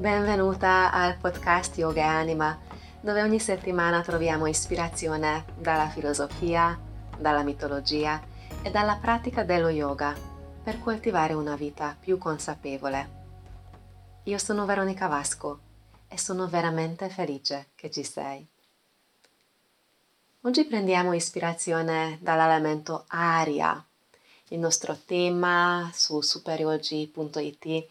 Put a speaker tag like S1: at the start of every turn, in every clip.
S1: Benvenuta al podcast Yoga e Anima, dove ogni settimana troviamo ispirazione dalla filosofia, dalla mitologia e dalla pratica dello yoga per coltivare una vita più consapevole. Io sono Veronica Vasco e sono veramente felice che ci sei. Oggi prendiamo ispirazione dall'elemento aria, il nostro tema su superyogi.it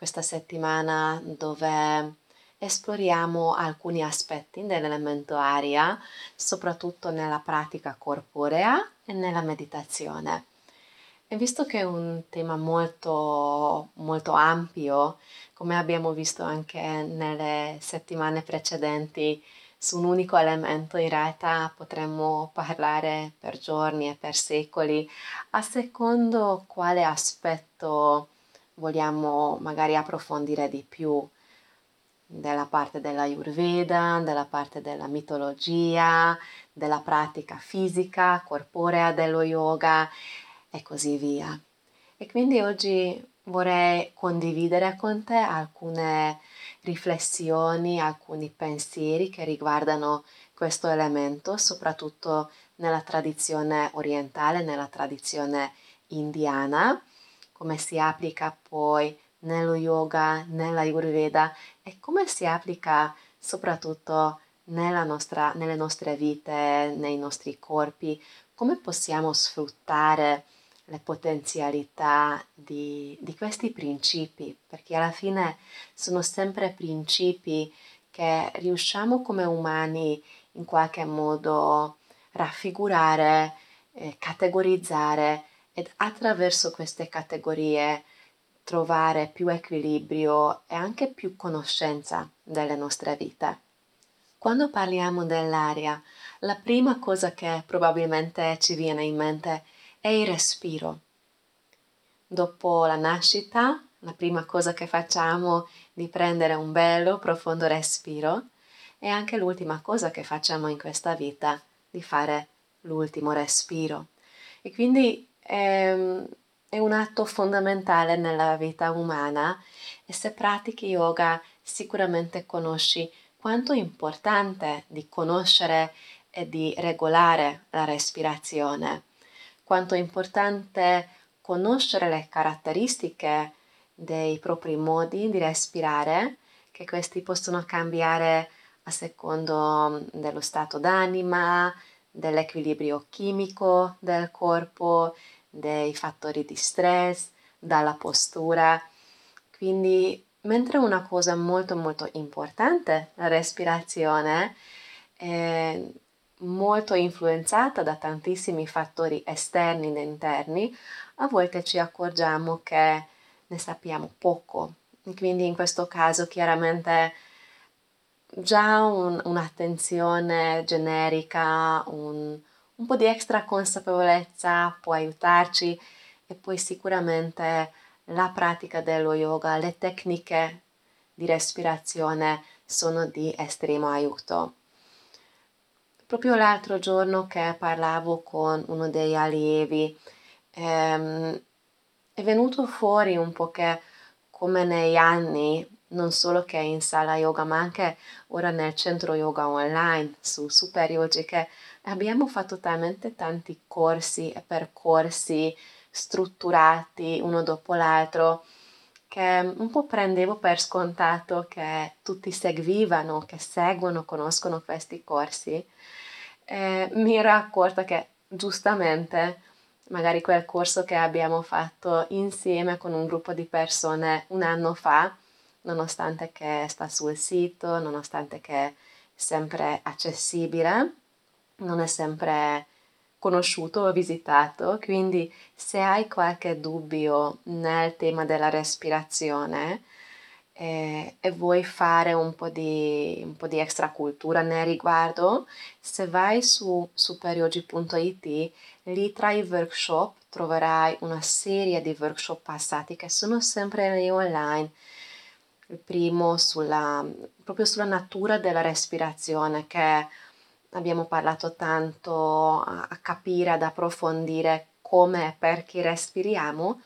S1: questa settimana dove esploriamo alcuni aspetti dell'elemento aria, soprattutto nella pratica corporea e nella meditazione. E visto che è un tema molto, molto ampio, come abbiamo visto anche nelle settimane precedenti, su un unico elemento in realtà potremmo parlare per giorni e per secoli, a secondo quale aspetto vogliamo magari approfondire di più della parte della Ayurveda, della parte della mitologia, della pratica fisica, corporea dello yoga e così via. E quindi oggi vorrei condividere con te alcune riflessioni, alcuni pensieri che riguardano questo elemento, soprattutto nella tradizione orientale, nella tradizione indiana come si applica poi nello yoga, nella Ayurveda e come si applica soprattutto nostra, nelle nostre vite, nei nostri corpi, come possiamo sfruttare le potenzialità di, di questi principi, perché alla fine sono sempre principi che riusciamo come umani in qualche modo raffigurare, eh, categorizzare ed attraverso queste categorie trovare più equilibrio e anche più conoscenza delle nostre vite. Quando parliamo dell'aria, la prima cosa che probabilmente ci viene in mente è il respiro. Dopo la nascita, la prima cosa che facciamo è di prendere un bello, profondo respiro e anche l'ultima cosa che facciamo in questa vita, di fare l'ultimo respiro. E quindi è, è un atto fondamentale nella vita umana e se pratichi yoga sicuramente conosci quanto è importante di conoscere e di regolare la respirazione, quanto è importante conoscere le caratteristiche dei propri modi di respirare, che questi possono cambiare a secondo dello stato d'anima, dell'equilibrio chimico del corpo, dei fattori di stress, dalla postura. Quindi, mentre una cosa molto molto importante, la respirazione, è molto influenzata da tantissimi fattori esterni e interni, a volte ci accorgiamo che ne sappiamo poco. Quindi in questo caso chiaramente già un, un'attenzione generica, un, un po' di extra consapevolezza può aiutarci e poi sicuramente la pratica dello yoga, le tecniche di respirazione sono di estremo aiuto. Proprio l'altro giorno che parlavo con uno degli allievi ehm, è venuto fuori un po' che come negli anni non solo che in sala yoga, ma anche ora nel centro yoga online su Super Yogi, che abbiamo fatto talmente tanti corsi e percorsi strutturati uno dopo l'altro che un po' prendevo per scontato che tutti seguivano, che seguono, conoscono questi corsi. E mi ero accorta che giustamente magari quel corso che abbiamo fatto insieme con un gruppo di persone un anno fa nonostante che sta sul sito, nonostante che è sempre accessibile, non è sempre conosciuto o visitato, quindi se hai qualche dubbio nel tema della respirazione eh, e vuoi fare un po, di, un po' di extra cultura nel riguardo, se vai su superyogi.it, lì tra i workshop troverai una serie di workshop passati che sono sempre lì online. Il primo sulla, proprio sulla natura della respirazione che abbiamo parlato tanto a, a capire, ad approfondire come e perché respiriamo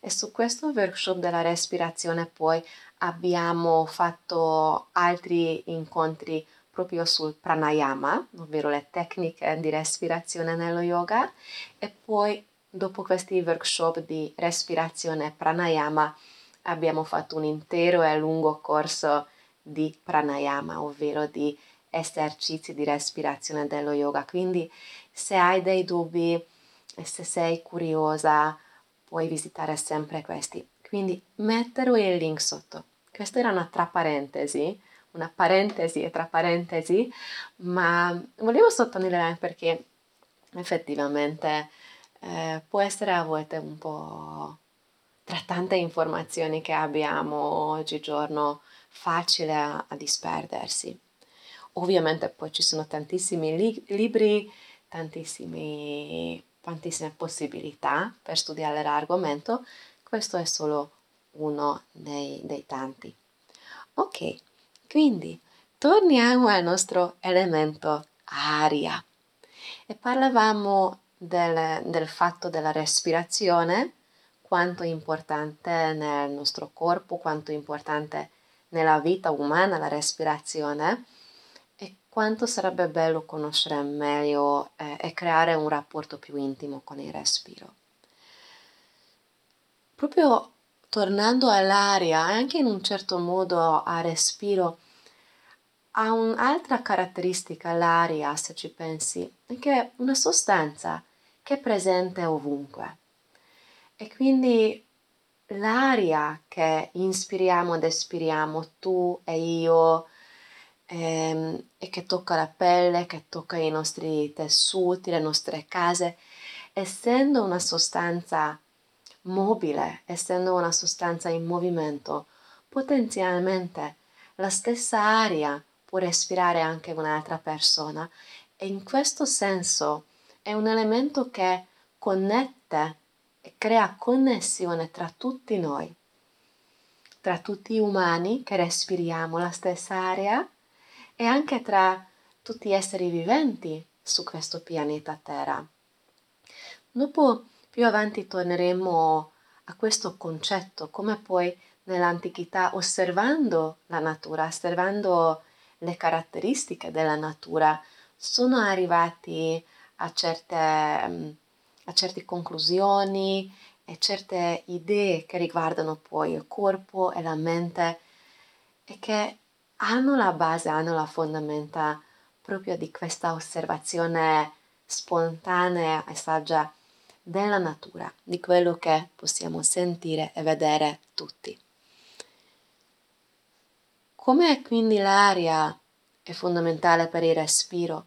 S1: e su questo workshop della respirazione poi abbiamo fatto altri incontri proprio sul pranayama, ovvero le tecniche di respirazione nello yoga e poi dopo questi workshop di respirazione pranayama abbiamo fatto un intero e lungo corso di pranayama, ovvero di esercizi di respirazione dello yoga. Quindi se hai dei dubbi e se sei curiosa puoi visitare sempre questi. Quindi metterò il link sotto. Questa era una tra parentesi, una parentesi e tra parentesi, ma volevo sottolineare perché effettivamente eh, può essere a volte un po' tra tante informazioni che abbiamo oggigiorno facile a, a disperdersi. Ovviamente poi ci sono tantissimi li- libri, tantissime possibilità per studiare l'argomento, questo è solo uno dei, dei tanti. Ok, quindi torniamo al nostro elemento aria. E parlavamo del, del fatto della respirazione, quanto è importante nel nostro corpo, quanto è importante nella vita umana la respirazione quanto sarebbe bello conoscere meglio eh, e creare un rapporto più intimo con il respiro. Proprio tornando all'aria, anche in un certo modo a respiro, ha un'altra caratteristica l'aria, se ci pensi, che è una sostanza che è presente ovunque. E quindi l'aria che inspiriamo ed espiriamo, tu e io, ehm, e che tocca la pelle, che tocca i nostri tessuti, le nostre case, essendo una sostanza mobile, essendo una sostanza in movimento, potenzialmente la stessa aria può respirare anche un'altra persona. E in questo senso è un elemento che connette e crea connessione tra tutti noi, tra tutti gli umani che respiriamo la stessa aria e anche tra tutti gli esseri viventi su questo pianeta Terra. Dopo più avanti torneremo a questo concetto, come poi nell'antichità, osservando la natura, osservando le caratteristiche della natura, sono arrivati a certe, mm, a certe conclusioni e certe idee che riguardano poi il corpo e la mente e che hanno la base, hanno la fondamenta proprio di questa osservazione spontanea e saggia della natura, di quello che possiamo sentire e vedere tutti. Come quindi l'aria è fondamentale per il respiro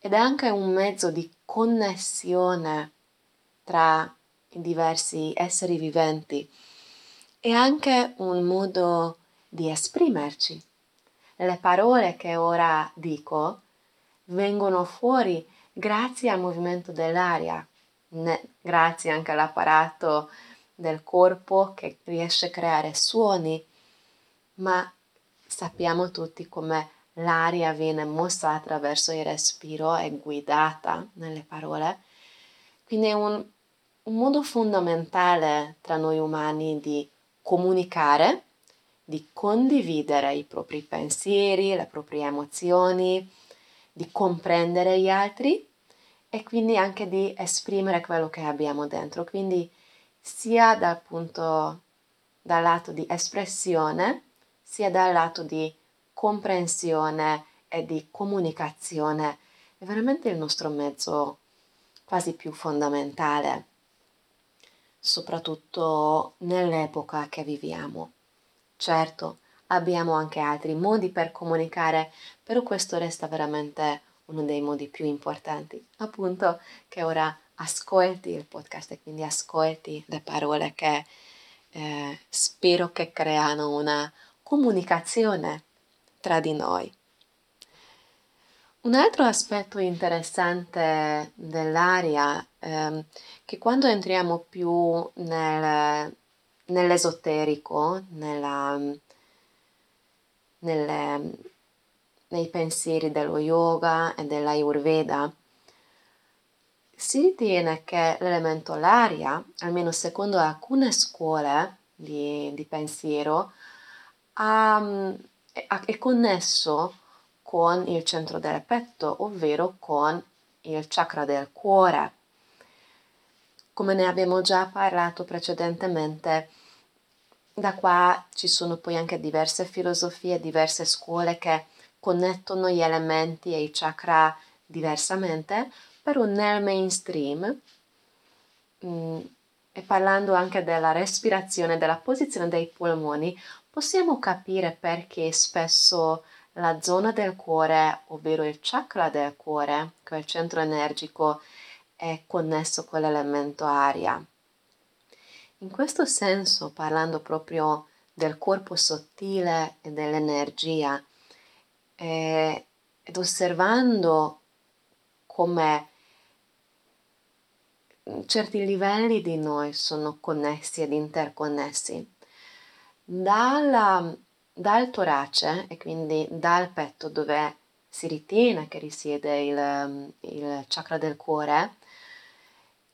S1: ed è anche un mezzo di connessione tra i diversi esseri viventi, è anche un modo di esprimerci. Le parole che ora dico vengono fuori grazie al movimento dell'aria grazie anche all'apparato del corpo che riesce a creare suoni, ma sappiamo tutti come l'aria viene mossa attraverso il respiro e guidata nelle parole. Quindi è un, un modo fondamentale tra noi umani di comunicare, di condividere i propri pensieri, le proprie emozioni, di comprendere gli altri e quindi anche di esprimere quello che abbiamo dentro. Quindi sia dal punto, dal lato di espressione, sia dal lato di comprensione e di comunicazione. È veramente il nostro mezzo quasi più fondamentale, soprattutto nell'epoca che viviamo. Certo, abbiamo anche altri modi per comunicare, però questo resta veramente uno dei modi più importanti, appunto che ora ascolti il podcast e quindi ascolti le parole che eh, spero che creano una comunicazione tra di noi. Un altro aspetto interessante dell'aria è che quando entriamo più nel, nell'esoterico, nella, nelle, nei pensieri dello yoga e dell'ayurveda, si ritiene che l'elemento l'aria, almeno secondo alcune scuole di, di pensiero, ha, è connesso con il centro del petto, ovvero con il chakra del cuore. Come ne abbiamo già parlato precedentemente, da qua ci sono poi anche diverse filosofie, diverse scuole che connettono gli elementi e i chakra diversamente, però nel mainstream, mh, mm, e parlando anche della respirazione, della posizione dei polmoni, possiamo capire perché spesso la zona del cuore, ovvero il chakra del cuore, che è il centro energico, è connesso con l'elemento aria. In questo senso, parlando proprio del corpo sottile e dell'energia, eh, ed osservando come certi livelli di noi sono connessi ed interconnessi, dalla dal torace e quindi dal petto dove si ritiene che risiede il, il chakra del cuore,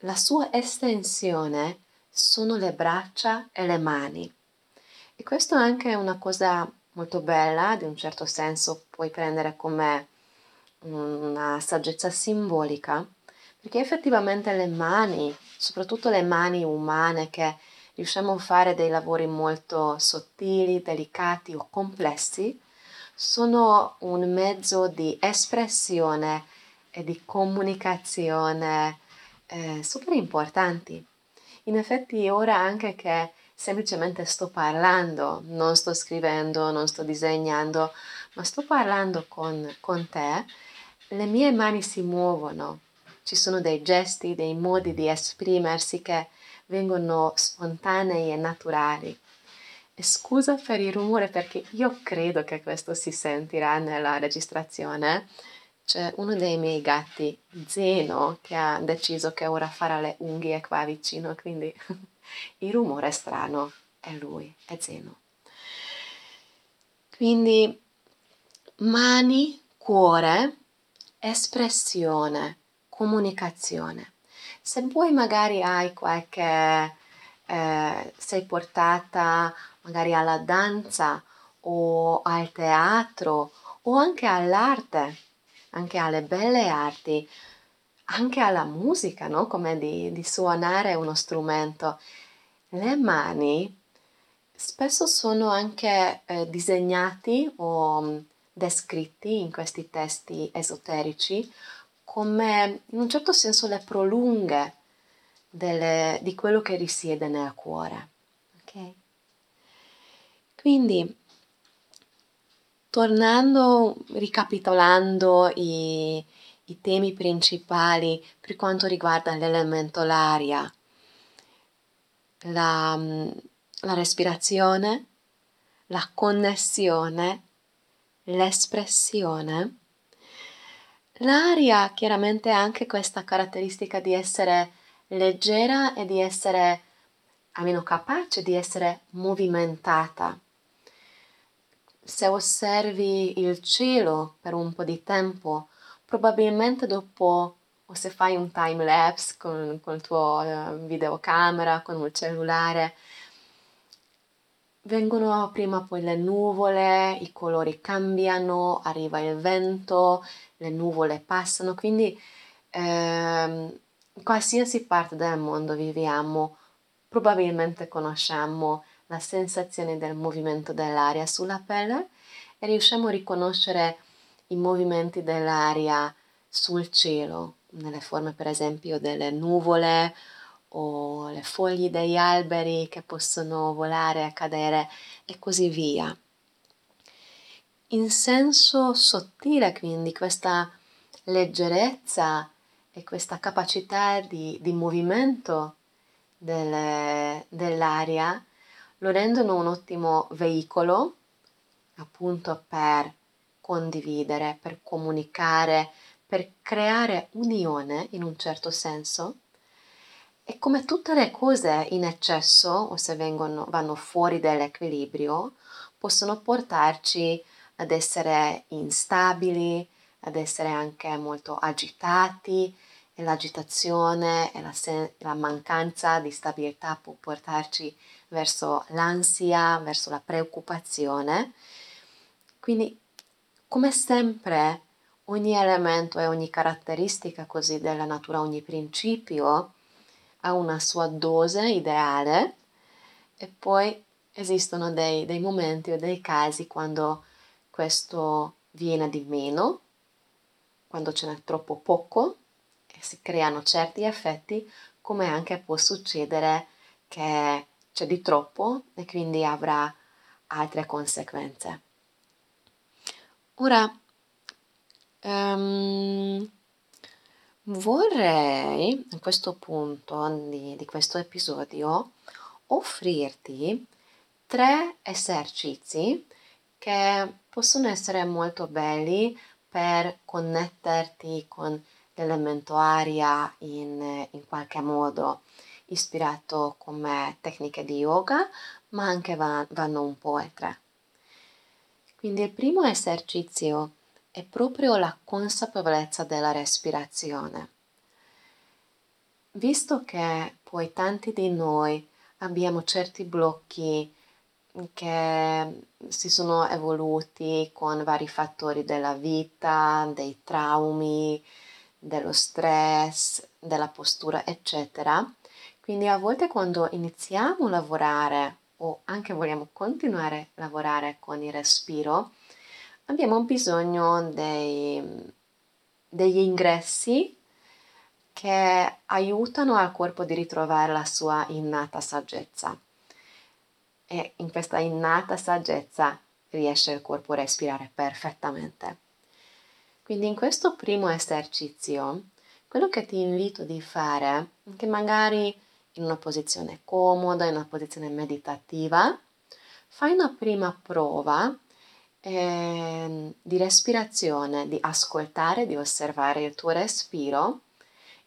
S1: la sua estensione sono le braccia e le mani. E questo è anche una cosa molto bella, di un certo senso puoi prendere come una saggezza simbolica, perché effettivamente le mani, soprattutto le mani umane che riusciamo a fare dei lavori molto sottili, delicati o complessi, sono un mezzo di espressione e di comunicazione eh, super importanti. In effetti ora anche che semplicemente sto parlando, non sto scrivendo, non sto disegnando, ma sto parlando con, con te, le mie mani si muovono, ci sono dei gesti, dei modi di esprimersi che vengono spontanei e naturali. E scusa per il rumore perché io credo che questo si sentirà nella registrazione. C'è uno dei miei gatti, Zeno, che ha deciso che ora farà le unghie qua vicino, quindi il rumore strano, è lui, è Zeno. Quindi mani, cuore, espressione, comunicazione. Se poi magari hai qualche, eh, sei portata magari alla danza o al teatro o anche all'arte, anche alle belle arti, anche alla musica, no? come di, di suonare uno strumento. Le mani spesso sono anche eh, disegnati o mm, descritti in questi testi esoterici come in un certo senso le prolunghe delle, di quello che risiede nel cuore. Okay? Quindi, tornando, ricapitolando i, i temi principali per quanto riguarda l'elemento l'aria, la, la respirazione, la connessione, l'espressione, L'aria chiaramente ha anche questa caratteristica di essere leggera e di essere, almeno capace di essere movimentata. Se osservi il cielo per un po' di tempo, probabilmente dopo o se fai un time lapse con, con il tuo uh, videocamera, con il cellulare, vengono prima poi le nuvole, i colori cambiano, arriva il vento, le nuvole passano, quindi ehm, in qualsiasi parte del mondo viviamo, probabilmente conosciamo la sensazione del movimento dell'aria sulla pelle e riusciamo a riconoscere i movimenti dell'aria sul cielo, nelle forme per esempio delle nuvole o le foglie degli alberi che possono volare e cadere e così via. In senso sottile, quindi questa leggerezza e questa capacità di, di movimento delle, dell'aria lo rendono un ottimo veicolo appunto per condividere, per comunicare, per creare unione in un certo senso. E come tutte le cose in eccesso o se vengono, vanno fuori dall'equilibrio, possono portarci ad essere instabili, ad essere anche molto agitati e l'agitazione e la, sen- la mancanza di stabilità può portarci verso l'ansia, verso la preoccupazione. Quindi, come sempre, ogni elemento e ogni caratteristica così della natura, ogni principio ha una sua dose ideale e poi esistono dei, dei momenti o dei casi quando questo viene di meno, quando ce n'è troppo poco e si creano certi effetti, come anche può succedere che c'è di troppo e quindi avrà altre conseguenze. Ora, um, vorrei a questo punto di, di questo episodio offrirti tre esercizi che possono essere molto belli per connetterti con l'elemento aria in, in qualche modo ispirato come tecniche di yoga, ma anche va, vanno un po' oltre. Quindi il primo esercizio è proprio la consapevolezza della respirazione. Visto che poi tanti di noi abbiamo certi blocchi che si sono evoluti con vari fattori della vita, dei traumi, dello stress, della postura, eccetera. Quindi a volte quando iniziamo a lavorare o anche vogliamo continuare a lavorare con il respiro, abbiamo bisogno dei, degli ingressi che aiutano al corpo di ritrovare la sua innata saggezza. E in questa innata saggezza riesce il corpo a respirare perfettamente. Quindi in questo primo esercizio, quello che ti invito di fare, che magari in una posizione comoda, in una posizione meditativa, fai una prima prova eh, di respirazione, di ascoltare, di osservare il tuo respiro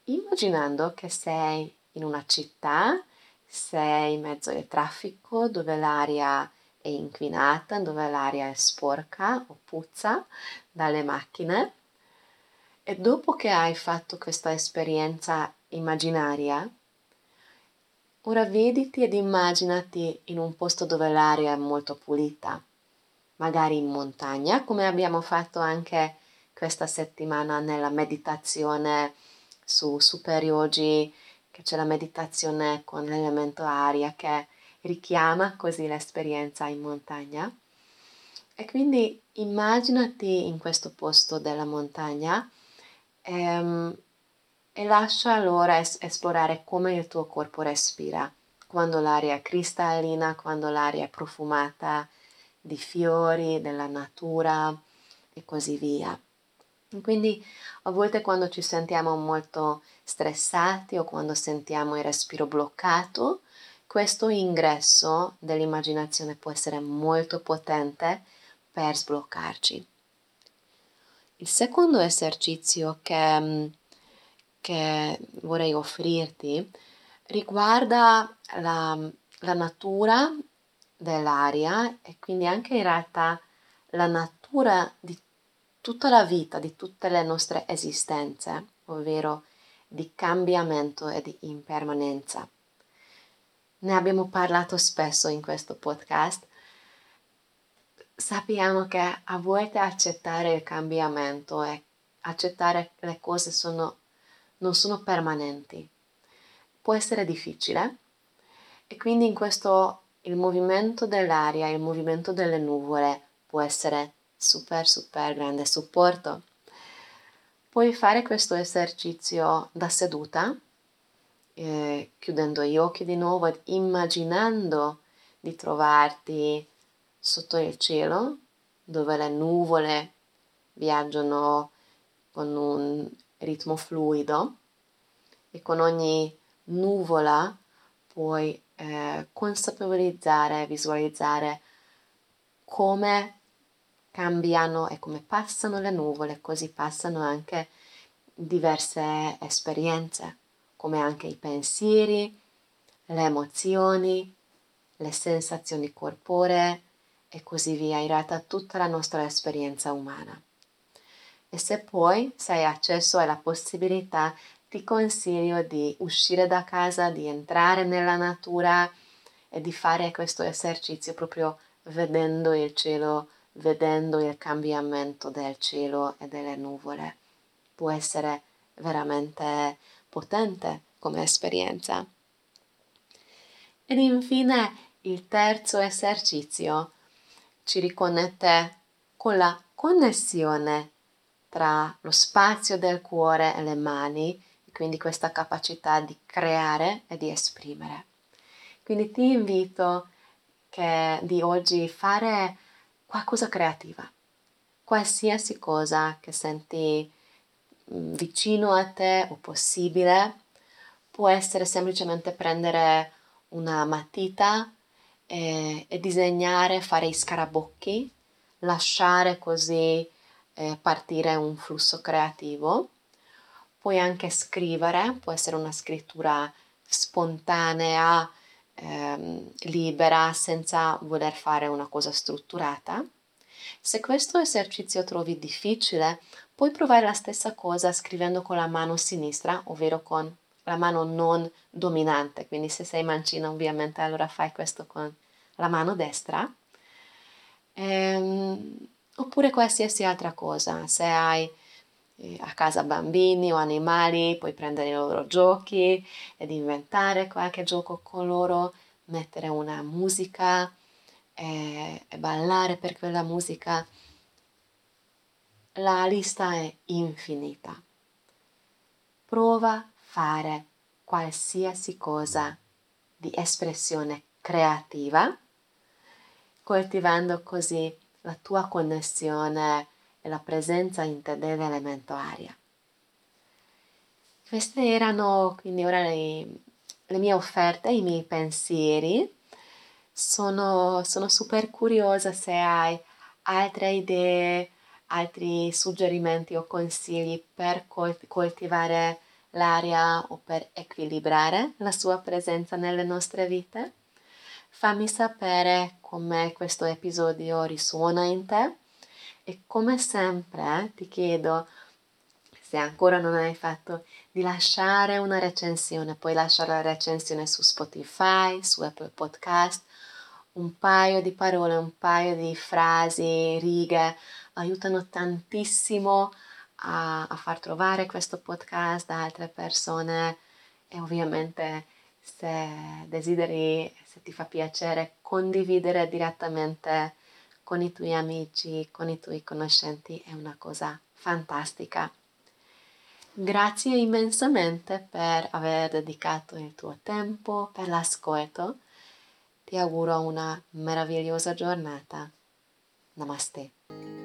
S1: immaginando che sei in una città, sei in mezzo al traffico dove l'aria è inquinata, dove l'aria è sporca o puzza dalle macchine. E dopo che hai fatto questa esperienza immaginaria, ora vediti ed immaginati in un posto dove l'aria è molto pulita, magari in montagna, come abbiamo fatto anche questa settimana nella meditazione su Super Yogi, che c'è la meditazione con l'elemento aria che richiama così l'esperienza in montagna. E quindi immaginati in questo posto della montagna ehm, e lascia allora es- esplorare come il tuo corpo respira, quando l'aria è cristallina, quando l'aria è profumata di fiori, della natura e così via. Quindi a volte quando ci sentiamo molto stressati o quando sentiamo il respiro bloccato, questo ingresso dell'immaginazione può essere molto potente per sbloccarci. Il secondo esercizio che, che vorrei offrirti riguarda la, la natura dell'aria e quindi anche in realtà la natura di tutta la vita, di tutte le nostre esistenze, ovvero di cambiamento e di impermanenza. Ne abbiamo parlato spesso in questo podcast. Sappiamo che a volte accettare il cambiamento e accettare le cose sono, non sono permanenti. Può essere difficile e quindi in questo il movimento dell'aria, il movimento delle nuvole può essere super super grande supporto. Puoi fare questo esercizio da seduta, eh, chiudendo gli occhi di nuovo ed immaginando di trovarti sotto il cielo, dove le nuvole viaggiano con un ritmo fluido e con ogni nuvola puoi eh, consapevolizzare, visualizzare come cambiano e come passano le nuvole, così passano anche diverse esperienze, come anche i pensieri, le emozioni, le sensazioni corporee e così via, in realtà tutta la nostra esperienza umana. E se poi sei accesso alla possibilità ti consiglio di uscire da casa, di entrare nella natura e di fare questo esercizio proprio vedendo il cielo, vedendo il cambiamento del cielo e delle nuvole. Può essere veramente potente come esperienza. Ed infine il terzo esercizio ci riconnette con la connessione tra lo spazio del cuore e le mani quindi questa capacità di creare e di esprimere. Quindi ti invito che di oggi fare qualcosa creativa, qualsiasi cosa che senti mm, vicino a te o possibile, può essere semplicemente prendere una matita e, e disegnare, fare i scarabocchi, lasciare così eh, partire un flusso creativo Puoi anche scrivere, può essere una scrittura spontanea, ehm, libera, senza voler fare una cosa strutturata. Se questo esercizio trovi difficile, puoi provare la stessa cosa scrivendo con la mano sinistra, ovvero con la mano non dominante, quindi se sei mancina ovviamente allora fai questo con la mano destra. Ehm, oppure qualsiasi altra cosa, se hai a casa bambini o animali, puoi prendere i loro giochi ed inventare qualche gioco con loro, mettere una musica e, e ballare per quella musica. La lista è infinita. Prova a fare qualsiasi cosa di espressione creativa, coltivando così la tua connessione e la presenza in te dell'elemento aria. Queste erano quindi ora le, le mie offerte, i miei pensieri. Sono, sono super curiosa se hai altre idee, altri suggerimenti o consigli per coltivare l'aria o per equilibrare la sua presenza nelle nostre vite. Fammi sapere come questo episodio risuona in te e come sempre eh, ti chiedo, se ancora non hai fatto, di lasciare una recensione. Puoi lasciare la recensione su Spotify, su Apple Podcast. Un paio di parole, un paio di frasi, righe aiutano tantissimo a, a far trovare questo podcast da altre persone e ovviamente se desideri, se ti fa piacere, condividere direttamente con i tuoi amici, con i tuoi conoscenti è una cosa fantastica. Grazie immensamente per aver dedicato il tuo tempo per l'ascolto. Ti auguro una meravigliosa giornata. Namaste.